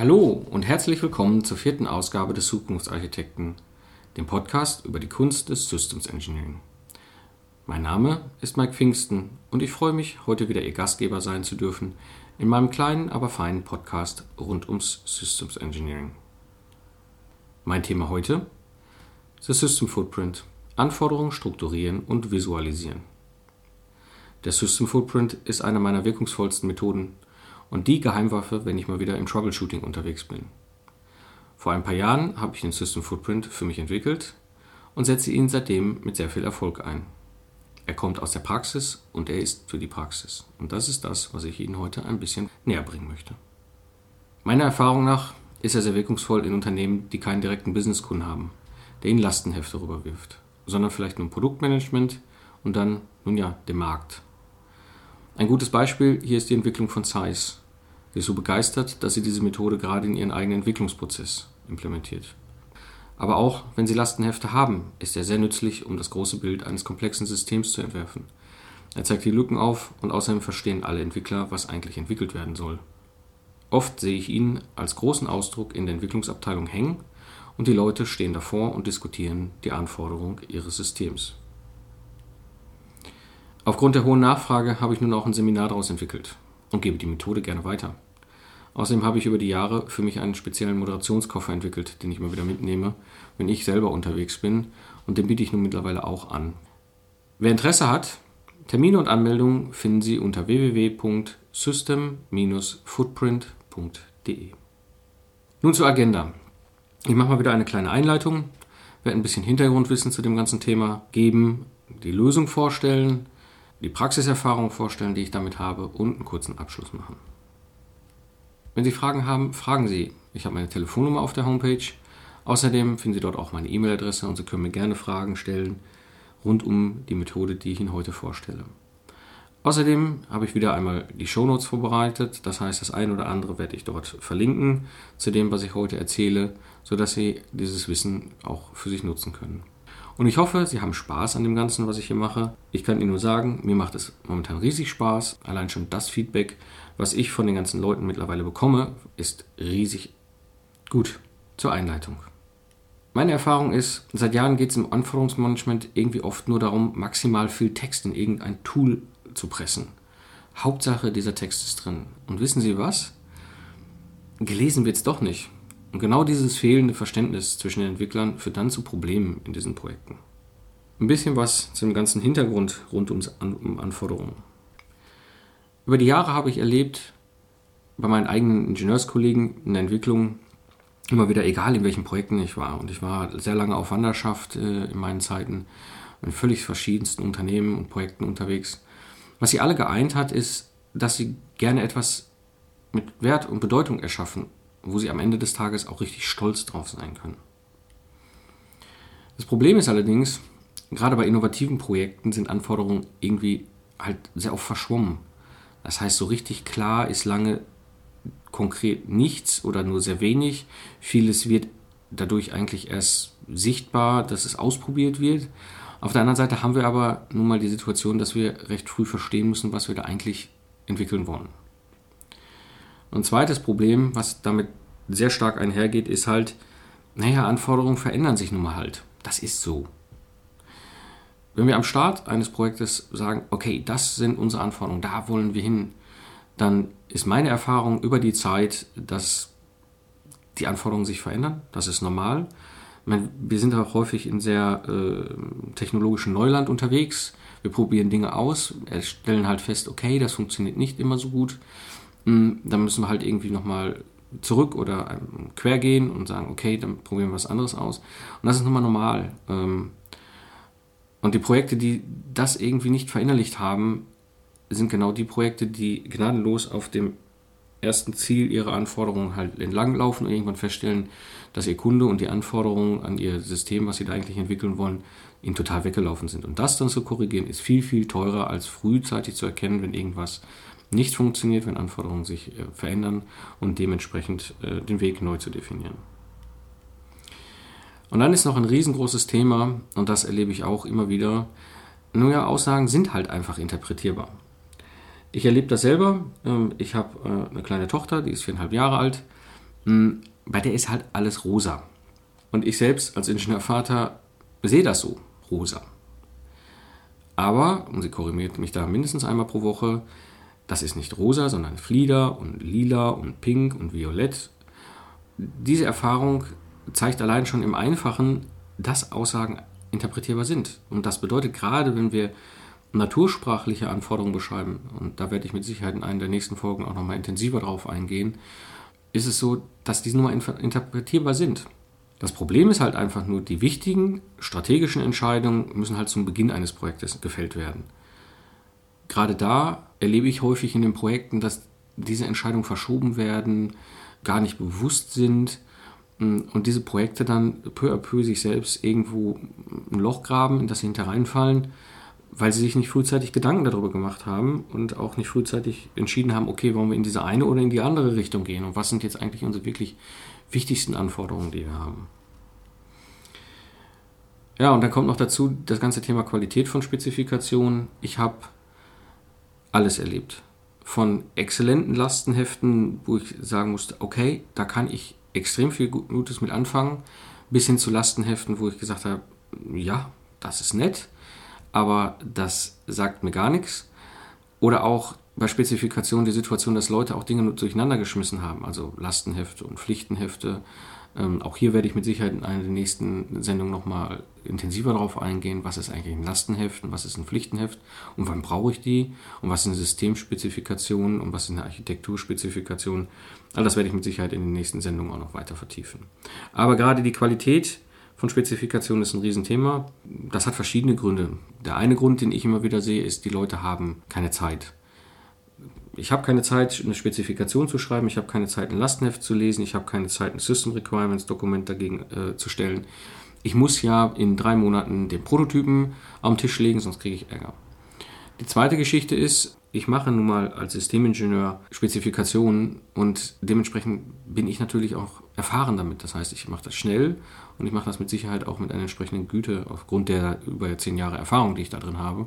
Hallo und herzlich willkommen zur vierten Ausgabe des Zukunftsarchitekten, dem Podcast über die Kunst des Systems Engineering. Mein Name ist Mike Pfingsten und ich freue mich, heute wieder Ihr Gastgeber sein zu dürfen in meinem kleinen, aber feinen Podcast rund ums Systems Engineering. Mein Thema heute? The System Footprint. Anforderungen strukturieren und visualisieren. Der System Footprint ist eine meiner wirkungsvollsten Methoden und die Geheimwaffe, wenn ich mal wieder im Troubleshooting unterwegs bin. Vor ein paar Jahren habe ich den System Footprint für mich entwickelt und setze ihn seitdem mit sehr viel Erfolg ein. Er kommt aus der Praxis und er ist für die Praxis. Und das ist das, was ich Ihnen heute ein bisschen näher bringen möchte. Meiner Erfahrung nach ist er sehr wirkungsvoll in Unternehmen, die keinen direkten Businesskunden haben, der ihnen Lastenhefte rüberwirft, sondern vielleicht nur Produktmanagement und dann, nun ja, dem Markt. Ein gutes Beispiel hier ist die Entwicklung von Zeiss. Sie ist so begeistert, dass sie diese Methode gerade in ihren eigenen Entwicklungsprozess implementiert. Aber auch wenn Sie Lastenhefte haben, ist er sehr nützlich, um das große Bild eines komplexen Systems zu entwerfen. Er zeigt die Lücken auf und außerdem verstehen alle Entwickler, was eigentlich entwickelt werden soll. Oft sehe ich ihn als großen Ausdruck in der Entwicklungsabteilung hängen und die Leute stehen davor und diskutieren die Anforderung ihres Systems. Aufgrund der hohen Nachfrage habe ich nun auch ein Seminar daraus entwickelt und gebe die Methode gerne weiter. Außerdem habe ich über die Jahre für mich einen speziellen Moderationskoffer entwickelt, den ich immer wieder mitnehme, wenn ich selber unterwegs bin und den biete ich nun mittlerweile auch an. Wer Interesse hat, Termine und Anmeldungen finden Sie unter www.system-footprint.de. Nun zur Agenda. Ich mache mal wieder eine kleine Einleitung, werde ein bisschen Hintergrundwissen zu dem ganzen Thema geben, die Lösung vorstellen, die Praxiserfahrung vorstellen, die ich damit habe und einen kurzen Abschluss machen. Wenn Sie Fragen haben, fragen Sie. Ich habe meine Telefonnummer auf der Homepage. Außerdem finden Sie dort auch meine E-Mail-Adresse und Sie können mir gerne Fragen stellen rund um die Methode, die ich Ihnen heute vorstelle. Außerdem habe ich wieder einmal die Shownotes vorbereitet. Das heißt, das eine oder andere werde ich dort verlinken zu dem, was ich heute erzähle, sodass Sie dieses Wissen auch für sich nutzen können. Und ich hoffe, Sie haben Spaß an dem Ganzen, was ich hier mache. Ich kann Ihnen nur sagen, mir macht es momentan riesig Spaß. Allein schon das Feedback, was ich von den ganzen Leuten mittlerweile bekomme, ist riesig gut. Zur Einleitung. Meine Erfahrung ist, seit Jahren geht es im Anforderungsmanagement irgendwie oft nur darum, maximal viel Text in irgendein Tool zu pressen. Hauptsache, dieser Text ist drin. Und wissen Sie was? Gelesen wird es doch nicht. Und genau dieses fehlende Verständnis zwischen den Entwicklern führt dann zu Problemen in diesen Projekten. Ein bisschen was zum ganzen Hintergrund rund ums um Anforderungen. Über die Jahre habe ich erlebt, bei meinen eigenen Ingenieurskollegen in der Entwicklung, immer wieder, egal in welchen Projekten ich war. Und ich war sehr lange auf Wanderschaft äh, in meinen Zeiten, in völlig verschiedensten Unternehmen und Projekten unterwegs. Was sie alle geeint hat, ist, dass sie gerne etwas mit Wert und Bedeutung erschaffen wo sie am Ende des Tages auch richtig stolz drauf sein können. Das Problem ist allerdings, gerade bei innovativen Projekten sind Anforderungen irgendwie halt sehr oft verschwommen. Das heißt, so richtig klar ist lange konkret nichts oder nur sehr wenig. Vieles wird dadurch eigentlich erst sichtbar, dass es ausprobiert wird. Auf der anderen Seite haben wir aber nun mal die Situation, dass wir recht früh verstehen müssen, was wir da eigentlich entwickeln wollen. Und ein zweites Problem, was damit sehr stark einhergeht, ist halt, naja, Anforderungen verändern sich nun mal halt. Das ist so. Wenn wir am Start eines Projektes sagen, okay, das sind unsere Anforderungen, da wollen wir hin, dann ist meine Erfahrung über die Zeit, dass die Anforderungen sich verändern. Das ist normal. wir sind auch häufig in sehr äh, technologischen Neuland unterwegs. Wir probieren Dinge aus, stellen halt fest, okay, das funktioniert nicht immer so gut. Hm, dann müssen wir halt irgendwie nochmal zurück oder ähm, quer gehen und sagen, okay, dann probieren wir was anderes aus. Und das ist nochmal normal. Ähm, und die Projekte, die das irgendwie nicht verinnerlicht haben, sind genau die Projekte, die gnadenlos auf dem ersten Ziel ihrer Anforderungen halt entlanglaufen und irgendwann feststellen, dass ihr Kunde und die Anforderungen an ihr System, was sie da eigentlich entwickeln wollen, ihnen total weggelaufen sind. Und das dann zu korrigieren, ist viel, viel teurer, als frühzeitig zu erkennen, wenn irgendwas nicht funktioniert, wenn Anforderungen sich äh, verändern und dementsprechend äh, den Weg neu zu definieren. Und dann ist noch ein riesengroßes Thema, und das erlebe ich auch immer wieder, nur ja, Aussagen sind halt einfach interpretierbar. Ich erlebe das selber. Ähm, ich habe äh, eine kleine Tochter, die ist viereinhalb Jahre alt. hm, bei der ist halt alles rosa. Und ich selbst als Ingenieurvater sehe das so, rosa. Aber, und sie korrigiert mich da mindestens einmal pro Woche, das ist nicht rosa, sondern Flieder und lila und pink und violett. Diese Erfahrung zeigt allein schon im Einfachen, dass Aussagen interpretierbar sind. Und das bedeutet gerade, wenn wir natursprachliche Anforderungen beschreiben, und da werde ich mit Sicherheit in einer der nächsten Folgen auch nochmal intensiver drauf eingehen, ist es so, dass diese nur interpretierbar sind. Das Problem ist halt einfach nur, die wichtigen strategischen Entscheidungen müssen halt zum Beginn eines Projektes gefällt werden. Gerade da erlebe ich häufig in den Projekten, dass diese Entscheidungen verschoben werden, gar nicht bewusst sind und diese Projekte dann peu à peu sich selbst irgendwo ein Loch graben, in das sie hinterreinfallen, weil sie sich nicht frühzeitig Gedanken darüber gemacht haben und auch nicht frühzeitig entschieden haben, okay, wollen wir in diese eine oder in die andere Richtung gehen und was sind jetzt eigentlich unsere wirklich wichtigsten Anforderungen, die wir haben. Ja, und dann kommt noch dazu das ganze Thema Qualität von Spezifikationen. Ich habe alles erlebt. Von exzellenten Lastenheften, wo ich sagen musste, okay, da kann ich extrem viel Gutes mit anfangen, bis hin zu Lastenheften, wo ich gesagt habe, ja, das ist nett, aber das sagt mir gar nichts. Oder auch bei Spezifikationen die Situation, dass Leute auch Dinge durcheinander geschmissen haben, also Lastenhefte und Pflichtenhefte ähm, auch hier werde ich mit Sicherheit in einer der nächsten Sendungen nochmal intensiver darauf eingehen, was ist eigentlich ein Lastenheft und was ist ein Pflichtenheft und wann brauche ich die und was sind Systemspezifikationen und was ist eine Architekturspezifikation. All das werde ich mit Sicherheit in den nächsten Sendungen auch noch weiter vertiefen. Aber gerade die Qualität von Spezifikationen ist ein Riesenthema. Das hat verschiedene Gründe. Der eine Grund, den ich immer wieder sehe, ist, die Leute haben keine Zeit ich habe keine Zeit, eine Spezifikation zu schreiben, ich habe keine Zeit, ein Lastenheft zu lesen, ich habe keine Zeit, ein System Requirements Dokument dagegen äh, zu stellen. Ich muss ja in drei Monaten den Prototypen am Tisch legen, sonst kriege ich Ärger. Die zweite Geschichte ist, ich mache nun mal als Systemingenieur Spezifikationen und dementsprechend bin ich natürlich auch erfahren damit. Das heißt, ich mache das schnell und ich mache das mit Sicherheit auch mit einer entsprechenden Güte aufgrund der über zehn Jahre Erfahrung, die ich da drin habe.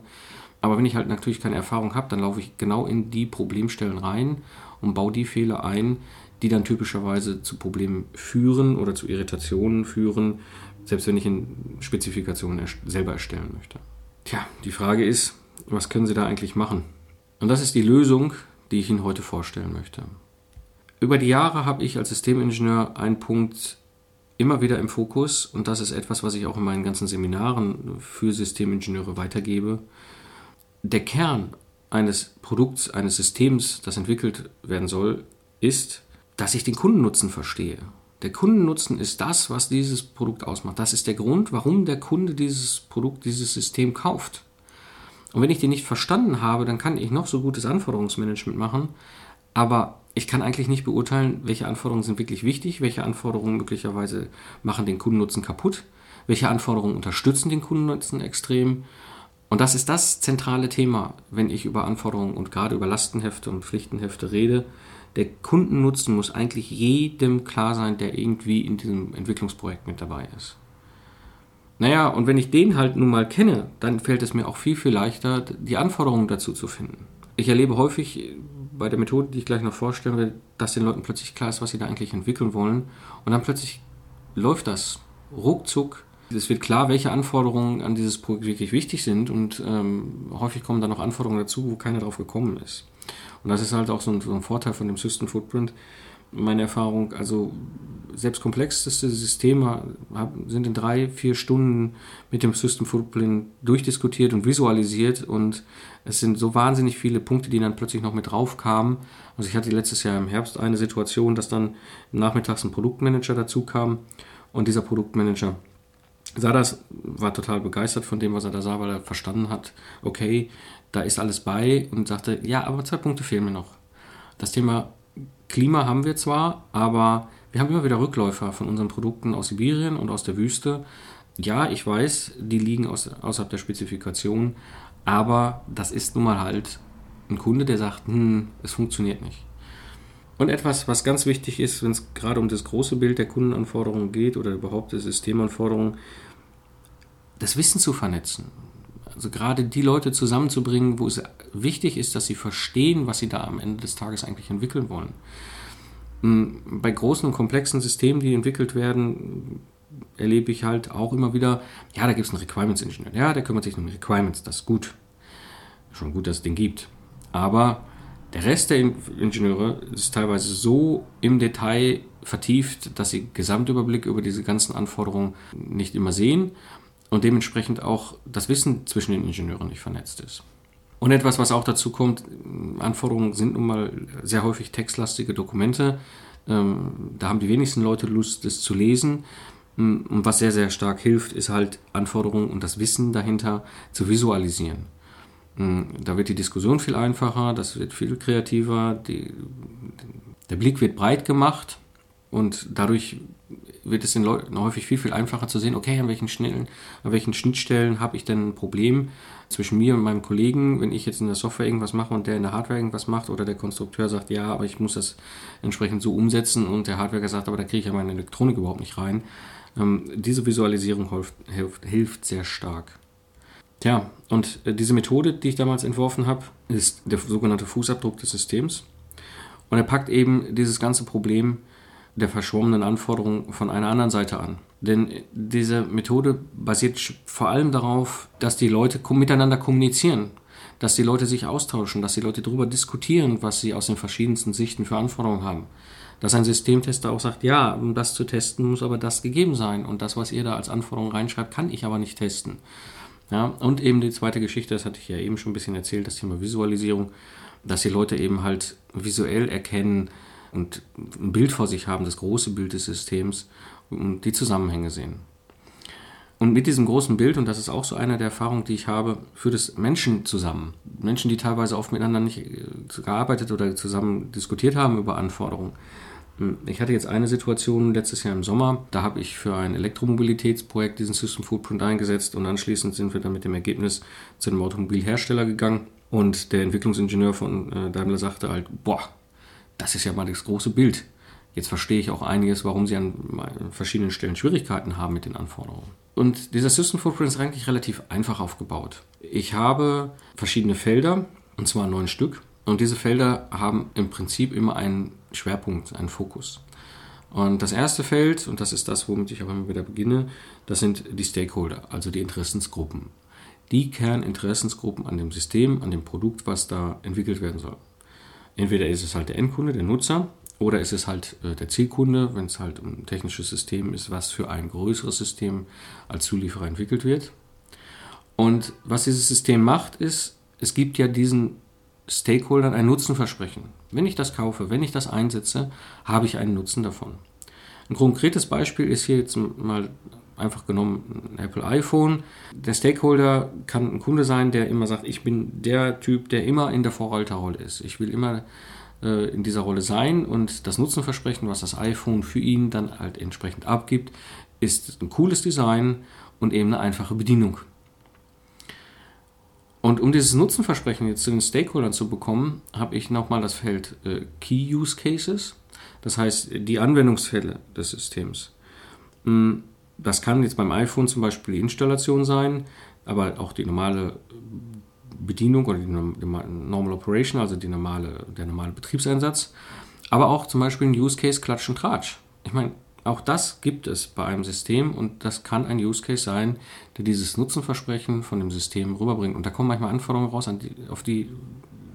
Aber wenn ich halt natürlich keine Erfahrung habe, dann laufe ich genau in die Problemstellen rein und baue die Fehler ein, die dann typischerweise zu Problemen führen oder zu Irritationen führen, selbst wenn ich in Spezifikationen erst selber erstellen möchte. Tja, die Frage ist, was können Sie da eigentlich machen? Und das ist die Lösung, die ich Ihnen heute vorstellen möchte. Über die Jahre habe ich als Systemingenieur einen Punkt immer wieder im Fokus und das ist etwas, was ich auch in meinen ganzen Seminaren für Systemingenieure weitergebe der Kern eines Produkts, eines Systems, das entwickelt werden soll, ist, dass ich den Kundennutzen verstehe. Der Kundennutzen ist das, was dieses Produkt ausmacht. Das ist der Grund, warum der Kunde dieses Produkt, dieses System kauft. Und wenn ich den nicht verstanden habe, dann kann ich noch so gutes Anforderungsmanagement machen, aber ich kann eigentlich nicht beurteilen, welche Anforderungen sind wirklich wichtig, welche Anforderungen möglicherweise machen den Kundennutzen kaputt, welche Anforderungen unterstützen den Kundennutzen extrem und das ist das zentrale Thema, wenn ich über Anforderungen und gerade über Lastenhefte und Pflichtenhefte rede. Der Kundennutzen muss eigentlich jedem klar sein, der irgendwie in diesem Entwicklungsprojekt mit dabei ist. Naja, und wenn ich den halt nun mal kenne, dann fällt es mir auch viel, viel leichter, die Anforderungen dazu zu finden. Ich erlebe häufig bei der Methode, die ich gleich noch vorstellen will, dass den Leuten plötzlich klar ist, was sie da eigentlich entwickeln wollen. Und dann plötzlich läuft das ruckzuck es wird klar, welche Anforderungen an dieses Projekt wirklich wichtig sind und ähm, häufig kommen dann noch Anforderungen dazu, wo keiner drauf gekommen ist. Und das ist halt auch so ein, so ein Vorteil von dem System Footprint. Meine Erfahrung, also selbst komplexeste Systeme sind in drei, vier Stunden mit dem System Footprint durchdiskutiert und visualisiert und es sind so wahnsinnig viele Punkte, die dann plötzlich noch mit drauf kamen. Also ich hatte letztes Jahr im Herbst eine Situation, dass dann nachmittags ein Produktmanager dazu kam und dieser Produktmanager sah das, war total begeistert von dem, was er da sah, weil er verstanden hat, okay, da ist alles bei und sagte, ja, aber zwei Punkte fehlen mir noch. Das Thema Klima haben wir zwar, aber wir haben immer wieder Rückläufer von unseren Produkten aus Sibirien und aus der Wüste. Ja, ich weiß, die liegen aus, außerhalb der Spezifikation, aber das ist nun mal halt ein Kunde, der sagt, hm, es funktioniert nicht. Und etwas, was ganz wichtig ist, wenn es gerade um das große Bild der Kundenanforderungen geht oder überhaupt der Systemanforderungen, das Wissen zu vernetzen. Also gerade die Leute zusammenzubringen, wo es wichtig ist, dass sie verstehen, was sie da am Ende des Tages eigentlich entwickeln wollen. Hm, bei großen und komplexen Systemen, die entwickelt werden, erlebe ich halt auch immer wieder, ja, da gibt es einen Requirements-Ingenieur. Ja, der kümmert sich um Requirements, das ist gut. Schon gut, dass es den gibt. Aber der Rest der Ingenieure ist teilweise so im Detail vertieft, dass sie Gesamtüberblick über diese ganzen Anforderungen nicht immer sehen und dementsprechend auch das Wissen zwischen den Ingenieuren nicht vernetzt ist. Und etwas, was auch dazu kommt, Anforderungen sind nun mal sehr häufig textlastige Dokumente. Ähm, da haben die wenigsten Leute Lust, das zu lesen. Und was sehr, sehr stark hilft, ist halt Anforderungen und das Wissen dahinter zu visualisieren. Da wird die Diskussion viel einfacher, das wird viel kreativer, die, der Blick wird breit gemacht und dadurch wird es den Leuten häufig viel, viel einfacher zu sehen, okay, an welchen, Schnellen, an welchen Schnittstellen habe ich denn ein Problem zwischen mir und meinem Kollegen, wenn ich jetzt in der Software irgendwas mache und der in der Hardware irgendwas macht oder der Konstrukteur sagt, ja, aber ich muss das entsprechend so umsetzen und der Hardware sagt, aber da kriege ich ja meine Elektronik überhaupt nicht rein. Ähm, diese Visualisierung hilft, hilft, hilft sehr stark. Tja, und äh, diese Methode, die ich damals entworfen habe, ist der sogenannte Fußabdruck des Systems. Und er packt eben dieses ganze Problem der verschwommenen Anforderungen von einer anderen Seite an. Denn diese Methode basiert vor allem darauf, dass die Leute miteinander kommunizieren, dass die Leute sich austauschen, dass die Leute darüber diskutieren, was sie aus den verschiedensten Sichten für Anforderungen haben dass ein Systemtester auch sagt, ja, um das zu testen, muss aber das gegeben sein. Und das, was ihr da als Anforderung reinschreibt, kann ich aber nicht testen. Ja, und eben die zweite Geschichte, das hatte ich ja eben schon ein bisschen erzählt, das Thema Visualisierung, dass die Leute eben halt visuell erkennen und ein Bild vor sich haben, das große Bild des Systems und die Zusammenhänge sehen. Und mit diesem großen Bild, und das ist auch so eine der Erfahrungen, die ich habe, führt es Menschen zusammen. Menschen, die teilweise oft miteinander nicht äh, gearbeitet oder zusammen diskutiert haben über Anforderungen. Hm, ich hatte jetzt eine Situation letztes Jahr im Sommer, da habe ich für ein Elektromobilitätsprojekt diesen System Footprint eingesetzt und anschließend sind wir dann mit dem Ergebnis zu einem Automobilhersteller gegangen und der Entwicklungsingenieur von äh, Daimler sagte halt, boah, das ist ja mal das große Bild. Jetzt verstehe ich auch einiges, warum sie an verschiedenen Stellen Schwierigkeiten haben mit den Anforderungen. Und dieser System Footprint ist eigentlich relativ einfach aufgebaut. Ich habe verschiedene Felder, und zwar neun Stück. Und diese Felder haben im Prinzip immer einen Schwerpunkt, einen Fokus. Und das erste Feld, und das ist das, womit ich auch immer wieder beginne, das sind die Stakeholder, also die Interessensgruppen. Die Kerninteressensgruppen an dem System, an dem Produkt, was da entwickelt werden soll. Entweder ist es halt der Endkunde, der Nutzer, oder ist es halt äh, der Zielkunde, wenn es halt ein technisches System ist, was für ein größeres System als Zulieferer entwickelt wird. Und was dieses System macht, ist, es gibt ja diesen Stakeholdern ein Nutzenversprechen. Wenn ich das kaufe, wenn ich das einsetze, habe ich einen Nutzen davon. Ein konkretes Beispiel ist hier jetzt mal einfach genommen ein Apple iPhone. Der Stakeholder kann ein Kunde sein, der immer sagt, ich bin der Typ, der immer in der Vorreiterrolle ist. Ich will immer äh, in dieser Rolle sein und das Nutzenversprechen, was das iPhone für ihn dann halt entsprechend abgibt, ist ein cooles Design und eben eine einfache Bedienung. Und um dieses Nutzenversprechen jetzt zu den Stakeholdern zu bekommen, habe ich nochmal das Feld äh, Key Use Cases, das heißt die Anwendungsfälle des Systems. Hm, das kann jetzt beim iPhone zum Beispiel die Installation sein, aber auch die normale Bedienung oder die Normal Operation, also die normale, der normale Betriebseinsatz. Aber auch zum Beispiel ein Use Case Klatsch und Tratsch. Ich meine, auch das gibt es bei einem System und das kann ein Use Case sein, der dieses Nutzenversprechen von dem System rüberbringt. Und da kommen manchmal Anforderungen raus, auf die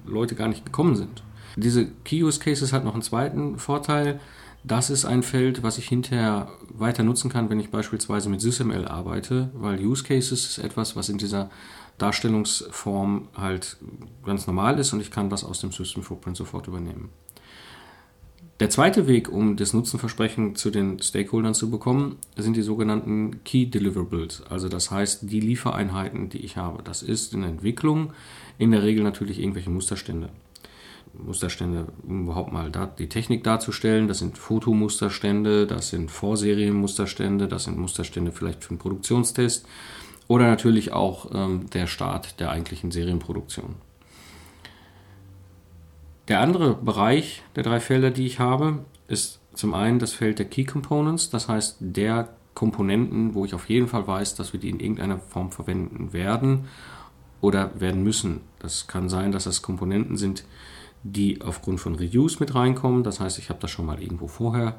Leute gar nicht gekommen sind. Diese Key Use Cases hat noch einen zweiten Vorteil. Das ist ein Feld, was ich hinterher weiter nutzen kann, wenn ich beispielsweise mit SysML arbeite, weil Use Cases ist etwas, was in dieser Darstellungsform halt ganz normal ist und ich kann das aus dem System Footprint sofort übernehmen. Der zweite Weg, um das Nutzenversprechen zu den Stakeholdern zu bekommen, sind die sogenannten Key Deliverables. Also das heißt die Liefereinheiten, die ich habe. Das ist in der Entwicklung in der Regel natürlich irgendwelche Musterstände. Musterstände, um überhaupt mal die Technik darzustellen. Das sind Fotomusterstände, das sind Vorserienmusterstände, das sind Musterstände vielleicht für einen Produktionstest oder natürlich auch ähm, der Start der eigentlichen Serienproduktion. Der andere Bereich der drei Felder, die ich habe, ist zum einen das Feld der Key Components, das heißt der Komponenten, wo ich auf jeden Fall weiß, dass wir die in irgendeiner Form verwenden werden oder werden müssen. Das kann sein, dass das Komponenten sind, die aufgrund von Reuse mit reinkommen. Das heißt, ich habe das schon mal irgendwo vorher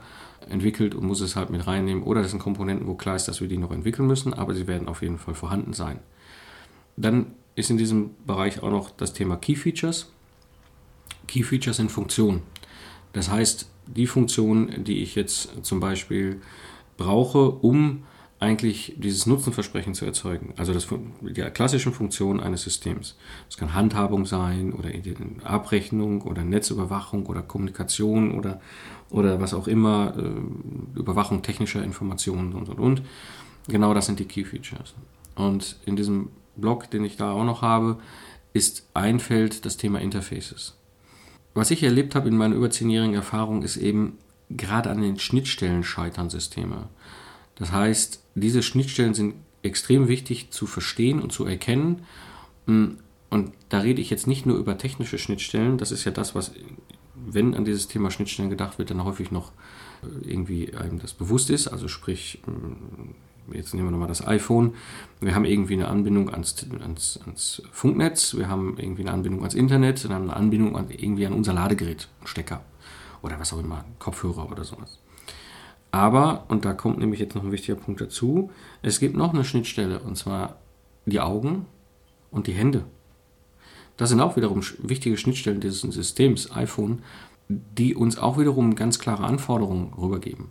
entwickelt und muss es halt mit reinnehmen. Oder das sind Komponenten, wo klar ist, dass wir die noch entwickeln müssen, aber sie werden auf jeden Fall vorhanden sein. Dann ist in diesem Bereich auch noch das Thema Key Features. Key Features sind Funktionen. Das heißt, die Funktionen, die ich jetzt zum Beispiel brauche, um eigentlich dieses Nutzenversprechen zu erzeugen. Also das, die klassischen Funktionen eines Systems. Das kann Handhabung sein oder Abrechnung oder Netzüberwachung oder Kommunikation oder, oder was auch immer, äh, Überwachung technischer Informationen und und und. Genau das sind die Key Features. Und in diesem Blog, den ich da auch noch habe, ist ein Feld das Thema Interfaces. Was ich erlebt habe in meiner über zehnjährigen Erfahrung, ist eben gerade an den Schnittstellen scheitern Systeme. Das heißt, diese Schnittstellen sind extrem wichtig zu verstehen und zu erkennen. Mm, und da rede ich jetzt nicht nur über technische Schnittstellen, das ist ja das, was, wenn an dieses Thema Schnittstellen gedacht wird, dann häufig noch äh, irgendwie einem das bewusst ist. Also sprich, mm, jetzt nehmen wir nochmal das iPhone, wir haben irgendwie eine Anbindung ans, ans, ans, Funknetz, wir haben irgendwie eine Anbindung ans Internet, wir haben eine Anbindung an, irgendwie an unser Ladegerät, Stecker oder was auch immer, Kopfhörer oder sowas. Aber, und da kommt nämlich jetzt noch ein wichtiger Punkt dazu, es gibt noch eine Schnittstelle, und zwar die Augen und die Hände. Das sind auch wiederum wichtige Schnittstellen dieses Systems iPhone, die uns auch wiederum ganz klare Anforderungen rübergeben.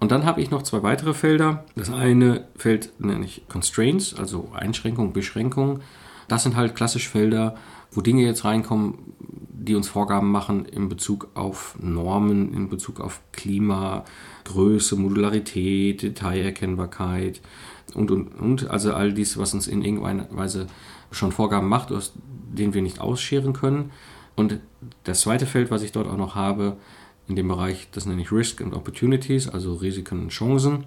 Und dann habe ich noch zwei weitere Felder. Das eine Feld nenne ich Constraints, also Einschränkung, Beschränkung. Das sind halt klassisch Felder, wo Dinge jetzt reinkommen, die uns Vorgaben machen in Bezug auf Normen, in Bezug auf Klima, Größe, Modularität, Detailerkennbarkeit und, und, und. Also all dies, was uns in irgendeiner Weise schon Vorgaben macht, aus denen wir nicht ausscheren können. Und das zweite Feld, was ich dort auch noch habe, in dem Bereich, das nenne ich Risk and Opportunities, also Risiken und Chancen.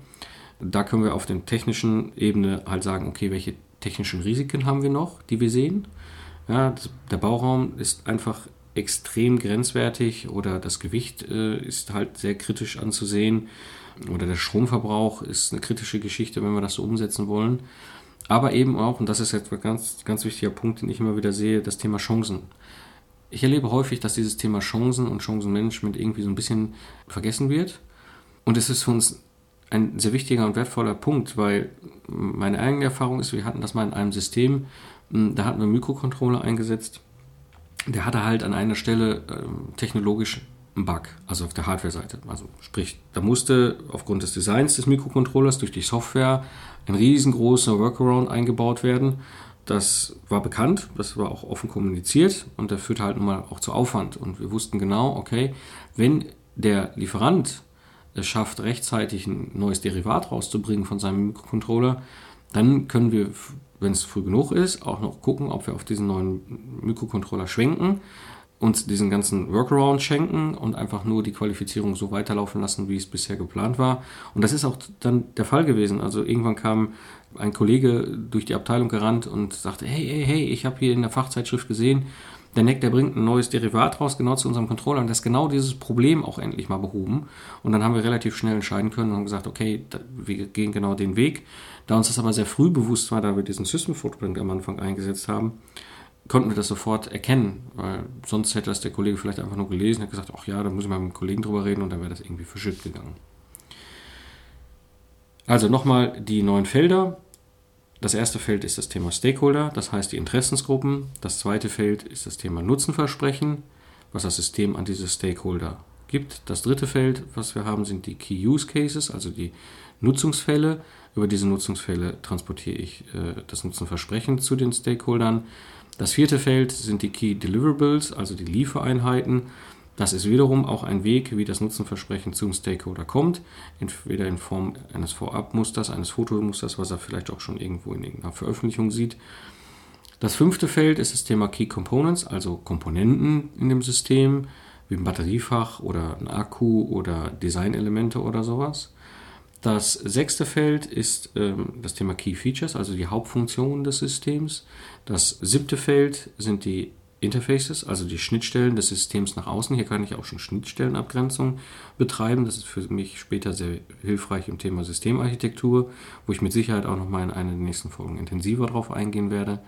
Da können wir auf der technischen Ebene halt sagen, okay, welche technischen Risiken haben wir noch, die wir sehen? Ja, der Bauraum ist einfach extrem grenzwertig oder das Gewicht äh, ist halt sehr kritisch anzusehen oder der Stromverbrauch ist eine kritische Geschichte, wenn wir das so umsetzen wollen. Aber eben auch, und das ist jetzt ein ganz, ganz wichtiger Punkt, den ich immer wieder sehe, das Thema Chancen. Ich erlebe häufig, dass dieses Thema Chancen und Chancenmanagement irgendwie so ein bisschen vergessen wird. Und es ist für uns ein sehr wichtiger und wertvoller Punkt, weil meine eigene Erfahrung ist, wir hatten das mal in einem System, hm, da hatten wir einen Mikrocontroller eingesetzt. Der hatte halt an einer Stelle ähm, technologisch einen Bug, also auf der Hardware-Seite. Also sprich, da musste aufgrund des Designs des Mikrocontrollers durch die Software ein riesengroßer Workaround eingebaut werden. Das war bekannt, das war auch offen kommuniziert und der führte halt nun mal auch zu Aufwand. Und wir wussten genau, okay, wenn der Lieferant es schafft, rechtzeitig ein neues Derivat rauszubringen von seinem Mikrocontroller, dann können wir wenn es früh genug ist, auch noch gucken, ob wir auf diesen neuen Mikrocontroller schwenken, uns diesen ganzen Workaround schenken und einfach nur die Qualifizierung so weiterlaufen lassen, wie es bisher geplant war. Und das ist auch dann der Fall gewesen. Also irgendwann kam ein Kollege durch die Abteilung gerannt und sagte, hey, hey, hey, ich habe hier in der Fachzeitschrift gesehen, der NEC, der bringt ein neues Derivat raus, genau zu unserem Controller und das ist genau dieses Problem auch endlich mal behoben. Und dann haben wir relativ schnell entscheiden können und haben gesagt, okay, wir gehen genau den Weg. Da uns das aber sehr früh bewusst war, da wir diesen System Footprint am Anfang eingesetzt haben, konnten wir das sofort erkennen, weil sonst hätte das der Kollege vielleicht einfach nur gelesen und gesagt, ach ja, da muss ich mal mit dem Kollegen drüber reden und dann wäre das irgendwie verschütt gegangen. Also nochmal die neuen Felder. Das erste Feld ist das Thema Stakeholder, das heißt die Interessensgruppen. Das zweite Feld ist das Thema Nutzenversprechen, was das System an diese Stakeholder gibt. Das dritte Feld, was wir haben, sind die Key Use Cases, also die Nutzungsfälle. Über diese Nutzungsfälle transportiere ich äh, das Nutzenversprechen zu den Stakeholdern. Das vierte Feld sind die Key Deliverables, also die Liefereinheiten. Das ist wiederum auch ein Weg, wie das Nutzenversprechen zum Stakeholder kommt. Entweder in Form eines Vorabmusters, eines Fotomusters, was er vielleicht auch schon irgendwo in irgendeiner Veröffentlichung sieht. Das fünfte Feld ist das Thema Key Components, also Komponenten in dem System, wie ein Batteriefach oder ein Akku oder Designelemente oder sowas. Das sechste Feld ist ähm, das Thema Key Features, also die Hauptfunktionen des Systems. Das siebte Feld sind die Interfaces, also die Schnittstellen des Systems nach außen. Hier kann ich auch schon Schnittstellenabgrenzung betreiben. Das ist für mich später sehr hilfreich im Thema Systemarchitektur, wo ich mit Sicherheit auch noch mal in einer der nächsten Folgen intensiver darauf eingehen werde.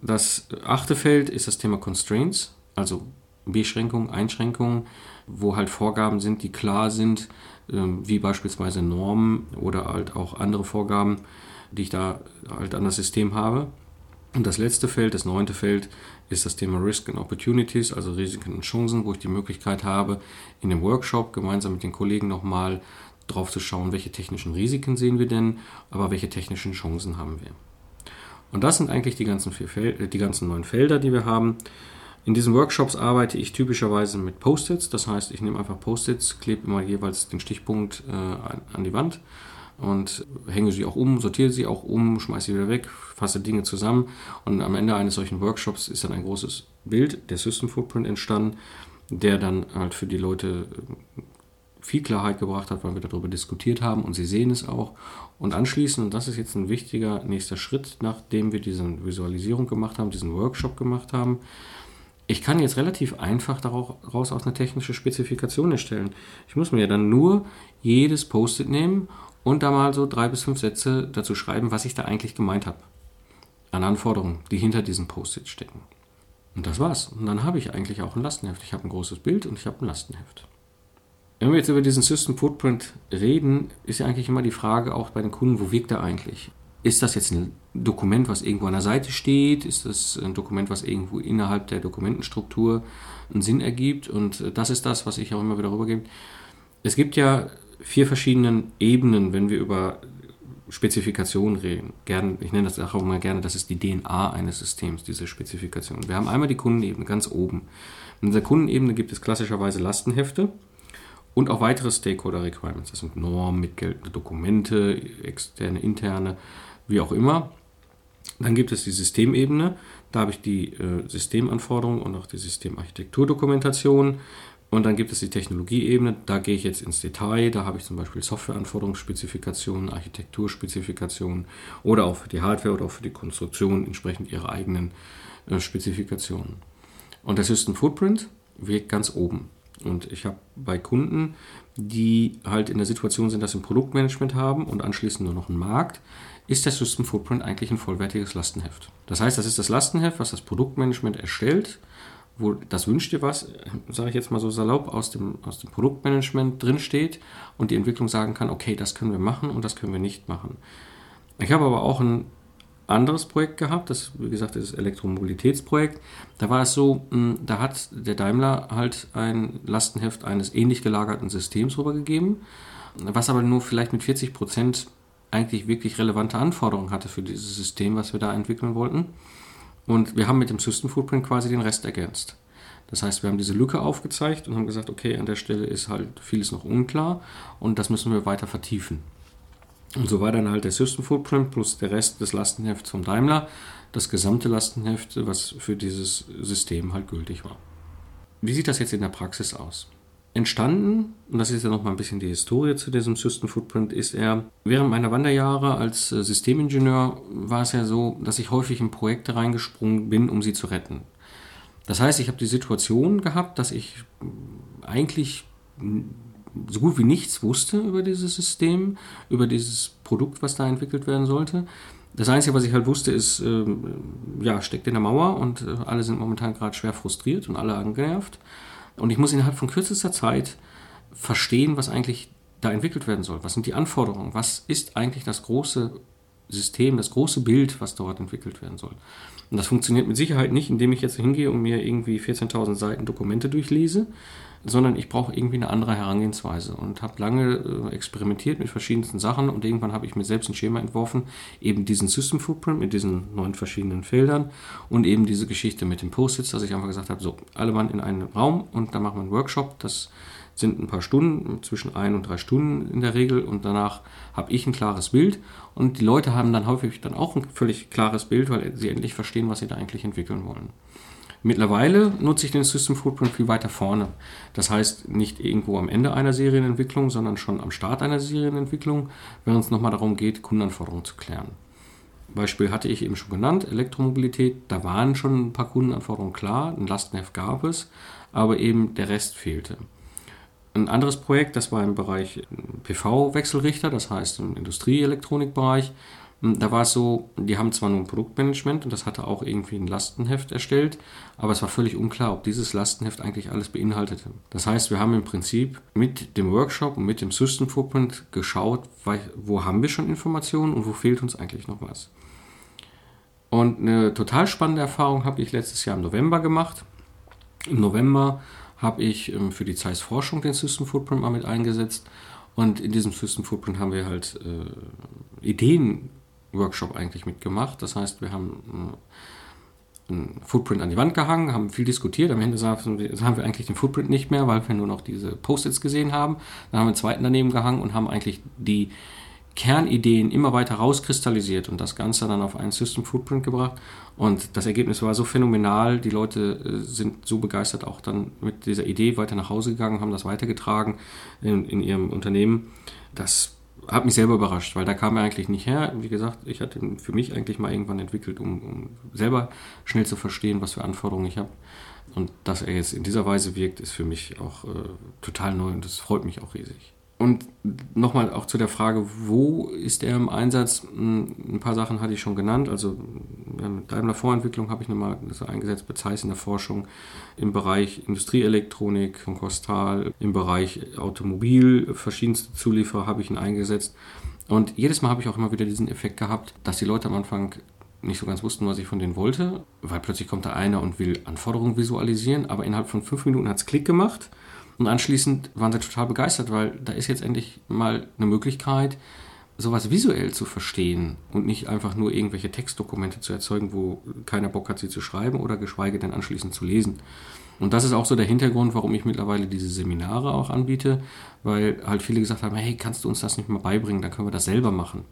Das achte Feld ist das Thema Constraints. also Beschränkungen, Einschränkungen, wo halt Vorgaben sind, die klar sind, wie beispielsweise Normen oder halt auch andere Vorgaben, die ich da halt an das System habe. Und das letzte Feld, das neunte Feld, ist das Thema Risk and Opportunities, also Risiken und Chancen, wo ich die Möglichkeit habe, in dem Workshop gemeinsam mit den Kollegen nochmal drauf zu schauen, welche technischen Risiken sehen wir denn, aber welche technischen Chancen haben wir. Und das sind eigentlich die ganzen, vier Fel äh, die ganzen neun Felder, die wir haben. In diesen Workshops arbeite ich typischerweise mit Post-its, das heißt, ich nehme einfach Post-its, klebe immer jeweils den Stichpunkt äh, an die Wand und hänge sie auch um, sortiere sie auch um, schmeiße sie wieder weg, fasse Dinge zusammen und am Ende eines solchen Workshops ist dann ein großes Bild, der System Footprint entstanden, der dann halt für die Leute viel Klarheit gebracht hat, weil wir darüber diskutiert haben und sie sehen es auch. Und anschließend, und das ist jetzt ein wichtiger nächster Schritt, nachdem wir diese Visualisierung gemacht haben, diesen Workshop gemacht haben, ich kann jetzt relativ einfach daraus auch eine technische Spezifikation erstellen. Ich muss mir dann nur jedes Post-it nehmen und da mal so drei bis fünf Sätze dazu schreiben, was ich da eigentlich gemeint habe. An Anforderungen, die hinter diesen Post-it stecken. Und das war's. Und dann habe ich eigentlich auch ein Lastenheft. Ich habe ein großes Bild und ich habe ein Lastenheft. Wenn wir jetzt über diesen System Footprint reden, ist ja eigentlich immer die Frage auch bei den Kunden, wo wirkt er eigentlich? Ist das jetzt ein Dokument, was irgendwo an der Seite steht? Ist das ein Dokument, was irgendwo innerhalb der Dokumentenstruktur einen Sinn ergibt? Und das ist das, was ich auch immer wieder rübergebe. Es gibt ja vier verschiedene Ebenen, wenn wir über Spezifikationen reden. Gern, ich nenne das auch immer gerne, das ist die DNA eines Systems, diese Spezifikation. Wir haben einmal die Kundenebene ganz oben. In der Kundenebene gibt es klassischerweise Lastenhefte und auch weitere Stakeholder Requirements. Das sind Normen, mitgeltende Dokumente, externe, interne, wie auch immer. Dann gibt es die Systemebene. Da habe ich die äh, Systemanforderungen und auch die Systemarchitekturdokumentation. Und dann gibt es die Technologieebene. Da gehe ich jetzt ins Detail. Da habe ich zum Beispiel Softwareanforderungsspezifikationen, Architekturspezifikationen oder auch für die Hardware oder auch für die Konstruktion entsprechend ihre eigenen äh, Spezifikationen. Und der System Footprint wirkt ganz oben. Und ich habe bei Kunden, die halt in der Situation sind, dass sie ein Produktmanagement haben und anschließend nur noch einen Markt, ist der System Footprint eigentlich ein vollwertiges Lastenheft. Das heißt, das ist das Lastenheft, was das Produktmanagement erstellt, wo das wünscht dir was, sage ich jetzt mal so salopp, aus dem, aus dem Produktmanagement drinsteht und die Entwicklung sagen kann, okay, das können wir machen und das können wir nicht machen. Ich habe aber auch ein anderes Projekt gehabt, das wie gesagt das Elektromobilitätsprojekt. Da war es so, hm, da hat der Daimler halt ein Lastenheft eines ähnlich gelagerten Systems rübergegeben, was aber nur vielleicht mit 40 Prozent eigentlich wirklich relevante Anforderungen hatte für dieses System, was wir da entwickeln wollten. Und wir haben mit dem System Footprint quasi den Rest ergänzt. Das heißt, wir haben diese Lücke aufgezeigt und haben gesagt, okay, an der Stelle ist halt vieles noch unklar und das müssen wir weiter vertiefen. Und so war dann halt der System Footprint plus der Rest des Lastenhefts vom Daimler, das gesamte Lastenheft, was für dieses System halt gültig war. Wie sieht das jetzt in der Praxis aus? Entstanden, und das ist ja nochmal ein bisschen die Historie zu diesem System Footprint, ist er, während meiner Wanderjahre als äh, Systemingenieur war es ja so, dass ich häufig in Projekte reingesprungen bin, um sie zu retten. Das heißt, ich habe die Situation gehabt, dass ich eigentlich so gut wie nichts wusste über dieses System, über dieses Produkt, was da entwickelt werden sollte. Das Einzige, was ich halt wusste, ist, äh, ja, steckt in der Mauer und äh, alle sind momentan gerade schwer frustriert und alle angenervt. Und ich muss innerhalb von kürzester Zeit verstehen, was eigentlich da entwickelt werden soll. Was sind die Anforderungen? Was ist eigentlich das große System, das große Bild, was dort entwickelt werden soll? Und das funktioniert mit Sicherheit nicht, indem ich jetzt hingehe und mir irgendwie 14.000 Seiten Dokumente durchlese, sondern ich brauche irgendwie eine andere Herangehensweise und habe lange äh, experimentiert mit verschiedensten Sachen und irgendwann habe ich mir selbst ein Schema entworfen, eben diesen System Footprint mit diesen neun verschiedenen Feldern und eben diese Geschichte mit dem Post-its, dass ich einfach gesagt habe, so, alle Mann in einen Raum und dann machen wir einen Workshop, das sind ein paar Stunden, zwischen ein und drei Stunden in der Regel und danach habe ich ein klares Bild und die Leute haben dann häufig dann auch ein völlig klares Bild, weil sie endlich verstehen, was sie da eigentlich entwickeln wollen. Mittlerweile nutze ich den System Footprint viel weiter vorne. Das heißt, nicht irgendwo am Ende einer Serienentwicklung, sondern schon am Start einer Serienentwicklung, während es nochmal darum geht, Kundenanforderungen zu klären. Beispiel hatte ich eben schon genannt, Elektromobilität, da waren schon ein paar Kundenanforderungen klar, ein Lastenheft gab es, aber eben der Rest fehlte. Ein anderes Projekt, das war im Bereich PV-Wechselrichter, das heißt im Industrieelektronikbereich, da war es so, die haben zwar nur ein Produktmanagement und das hatte auch irgendwie ein Lastenheft erstellt, aber es war völlig unklar, ob dieses Lastenheft eigentlich alles beinhaltete. Das heißt, wir haben im Prinzip mit dem Workshop und mit dem System Footprint geschaut, wo haben wir schon Informationen und wo fehlt uns eigentlich noch was. Und eine total spannende Erfahrung habe ich letztes Jahr im November gemacht. Im November habe ich ähm, für die Zeiss Forschung den System Footprint mal mit eingesetzt. Und in diesem System Footprint haben wir halt äh, Ideen Workshop eigentlich mitgemacht. Das heißt, wir haben äh, einen Footprint an die Wand gehangen, haben viel diskutiert. Am Ende haben wir eigentlich den Footprint nicht mehr, weil wir nur noch diese Post-its gesehen haben. Dann haben wir einen zweiten daneben gehangen und haben eigentlich die Kernideen immer weiter rauskristallisiert und das Ganze dann auf einen System Footprint gebracht. Und das Ergebnis war so phänomenal. Die Leute äh, sind so begeistert auch dann mit dieser Idee weiter nach Hause gegangen, haben das weitergetragen in, in ihrem Unternehmen. Das hat mich selber überrascht, weil da kam er eigentlich nicht her. Wie gesagt, ich hatte ihn für mich eigentlich mal irgendwann entwickelt, um, um selber schnell zu verstehen, was für Anforderungen ich habe. Und dass er jetzt in dieser Weise wirkt, ist für mich auch äh, total neu und das freut mich auch riesig. Und nochmal auch zu der Frage, wo ist er im Einsatz? Hm, ein paar Sachen hatte ich schon genannt. Also mit Daimler Vorentwicklung habe ich nochmal eingesetzt, bei in der Forschung, im Bereich Industrieelektronik von Kostal, im Bereich Automobil, verschiedenste Zulieferer habe ich ihn eingesetzt. Und jedes Mal habe ich auch immer wieder diesen Effekt gehabt, dass die Leute am Anfang nicht so ganz wussten, was ich von denen wollte, weil plötzlich kommt da einer und will Anforderungen visualisieren, aber innerhalb von fünf Minuten hat es Klick gemacht und anschließend waren sie total begeistert, weil da ist jetzt endlich mal eine Möglichkeit, sowas visuell zu verstehen und nicht einfach nur irgendwelche Textdokumente zu erzeugen, wo keiner Bock hat, sie zu schreiben oder geschweige denn anschließend zu lesen. Und das ist auch so der Hintergrund, warum ich mittlerweile diese Seminare auch anbiete, weil halt viele gesagt haben, hey, kannst du uns das nicht mal beibringen, dann können wir das selber machen.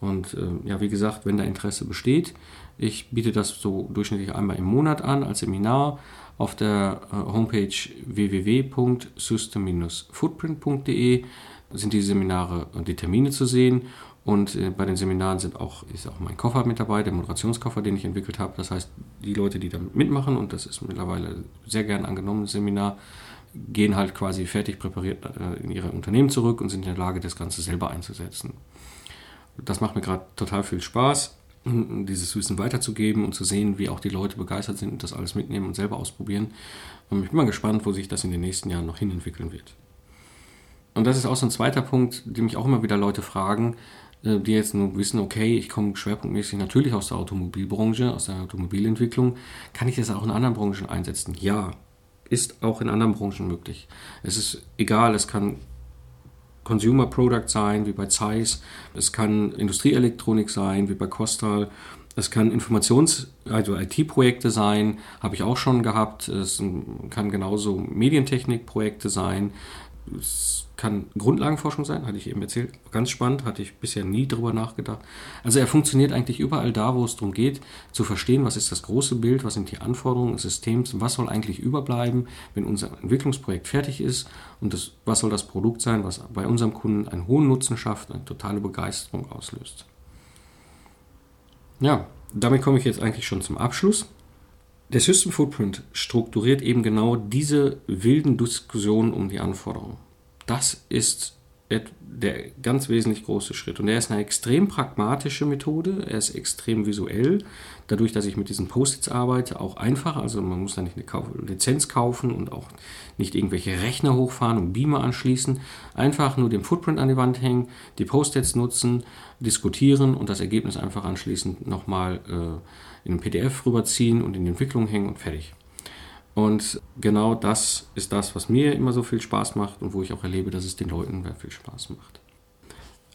Und äh, ja, wie gesagt, wenn da Interesse besteht, ich biete das so durchschnittlich einmal im Monat an als Seminar auf der äh, Homepage www.system-footprint.de sind die Seminare und die Termine zu sehen. Und äh, bei den Seminaren sind auch, ist auch mein Koffer mit dabei, der Moderationskoffer, den ich entwickelt habe. Das heißt, die Leute, die da mitmachen, und das ist mittlerweile sehr gern angenommenes Seminar, gehen halt quasi fertig präpariert äh, in ihre Unternehmen zurück und sind in der Lage, das Ganze selber einzusetzen. Das macht mir gerade total viel Spaß dieses Wissen weiterzugeben und zu sehen, wie auch die Leute begeistert sind und das alles mitnehmen und selber ausprobieren. Und ich bin mal gespannt, wo sich das in den nächsten Jahren noch hinentwickeln wird. Und das ist auch so ein zweiter Punkt, den mich auch immer wieder Leute fragen, äh, die jetzt nur wissen, okay, ich komme schwerpunktmäßig natürlich aus der Automobilbranche, aus der Automobilentwicklung. Kann ich das auch in anderen Branchen einsetzen? Ja, ist auch in anderen Branchen möglich. Es ist egal, es kann Consumer Product sein, wie bei Zeiss. Es kann Industrieelektronik sein, wie bei Costal. Es kann Informations-, also IT-Projekte sein, habe ich auch schon gehabt. Es kann genauso Medientechnik-Projekte sein. Es kann Grundlagenforschung sein, hatte ich eben erzählt. Ganz spannend, hatte ich bisher nie drüber nachgedacht. Also er funktioniert eigentlich überall da, wo es darum geht, zu verstehen, was ist das große Bild, was sind die Anforderungen des Systems, was soll eigentlich überbleiben, wenn unser Entwicklungsprojekt fertig ist und das, was soll das Produkt sein, was bei unserem Kunden einen hohen Nutzen schafft, eine totale Begeisterung auslöst. Ja, damit komme ich jetzt eigentlich schon zum Abschluss. Der System Footprint strukturiert eben genau diese wilden Diskussionen um die Anforderungen. Das ist der ganz wesentlich große Schritt. Und er ist eine extrem pragmatische Methode, er ist extrem visuell. Dadurch, dass ich mit diesen Post-its arbeite, auch einfach. Also man muss da nicht eine Lizenz kaufen und auch nicht irgendwelche Rechner hochfahren und Beamer anschließen. Einfach nur den Footprint an die Wand hängen, die Post-its nutzen, diskutieren und das Ergebnis einfach anschließend nochmal äh, in ein PDF rüberziehen und in die Entwicklung hängen und fertig. Und genau das ist das, was mir immer so viel Spaß macht und wo ich auch erlebe, dass es den Leuten viel Spaß macht.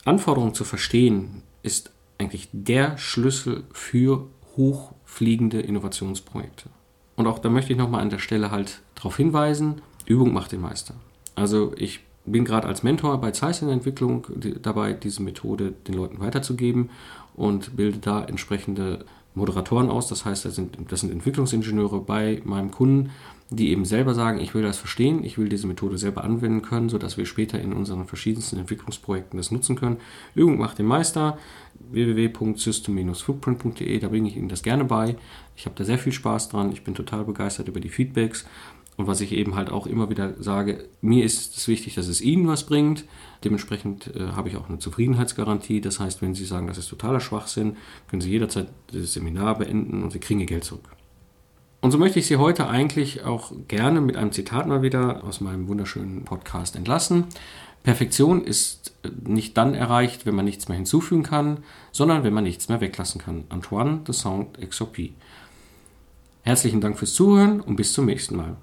Anforderungen zu verstehen ist eigentlich der Schlüssel für hochfliegende Innovationsprojekte. Und auch da möchte ich nochmal an der Stelle halt darauf hinweisen, Übung macht den Meister. Also ich bin gerade als Mentor bei Zeiss in der Entwicklung dabei, diese Methode den Leuten weiterzugeben und bilde da entsprechende Moderatoren aus. Das heißt, das sind, das sind Entwicklungsingenieure bei meinem Kunden, die eben selber sagen, ich will das verstehen, ich will diese Methode selber anwenden können, sodass wir später in unseren verschiedensten Entwicklungsprojekten das nutzen können. Übung macht den Meister, www.system-footprint.de, da bringe ich Ihnen das gerne bei. Ich habe da sehr viel Spaß dran, ich bin total begeistert über die Feedbacks Und was ich eben halt auch immer wieder sage, mir ist es wichtig, dass es Ihnen was bringt. Dementsprechend äh, habe ich auch eine Zufriedenheitsgarantie. Das heißt, wenn Sie sagen, das ist totaler Schwachsinn, können Sie jederzeit das Seminar beenden und Sie kriegen Ihr Geld zurück. Und so möchte ich Sie heute eigentlich auch gerne mit einem Zitat mal wieder aus meinem wunderschönen Podcast entlassen. Perfektion ist äh, nicht dann erreicht, wenn man nichts mehr hinzufügen kann, sondern wenn man nichts mehr weglassen kann. Antoine de Saint-Exupéry. Herzlichen Dank fürs Zuhören und bis zum nächsten Mal.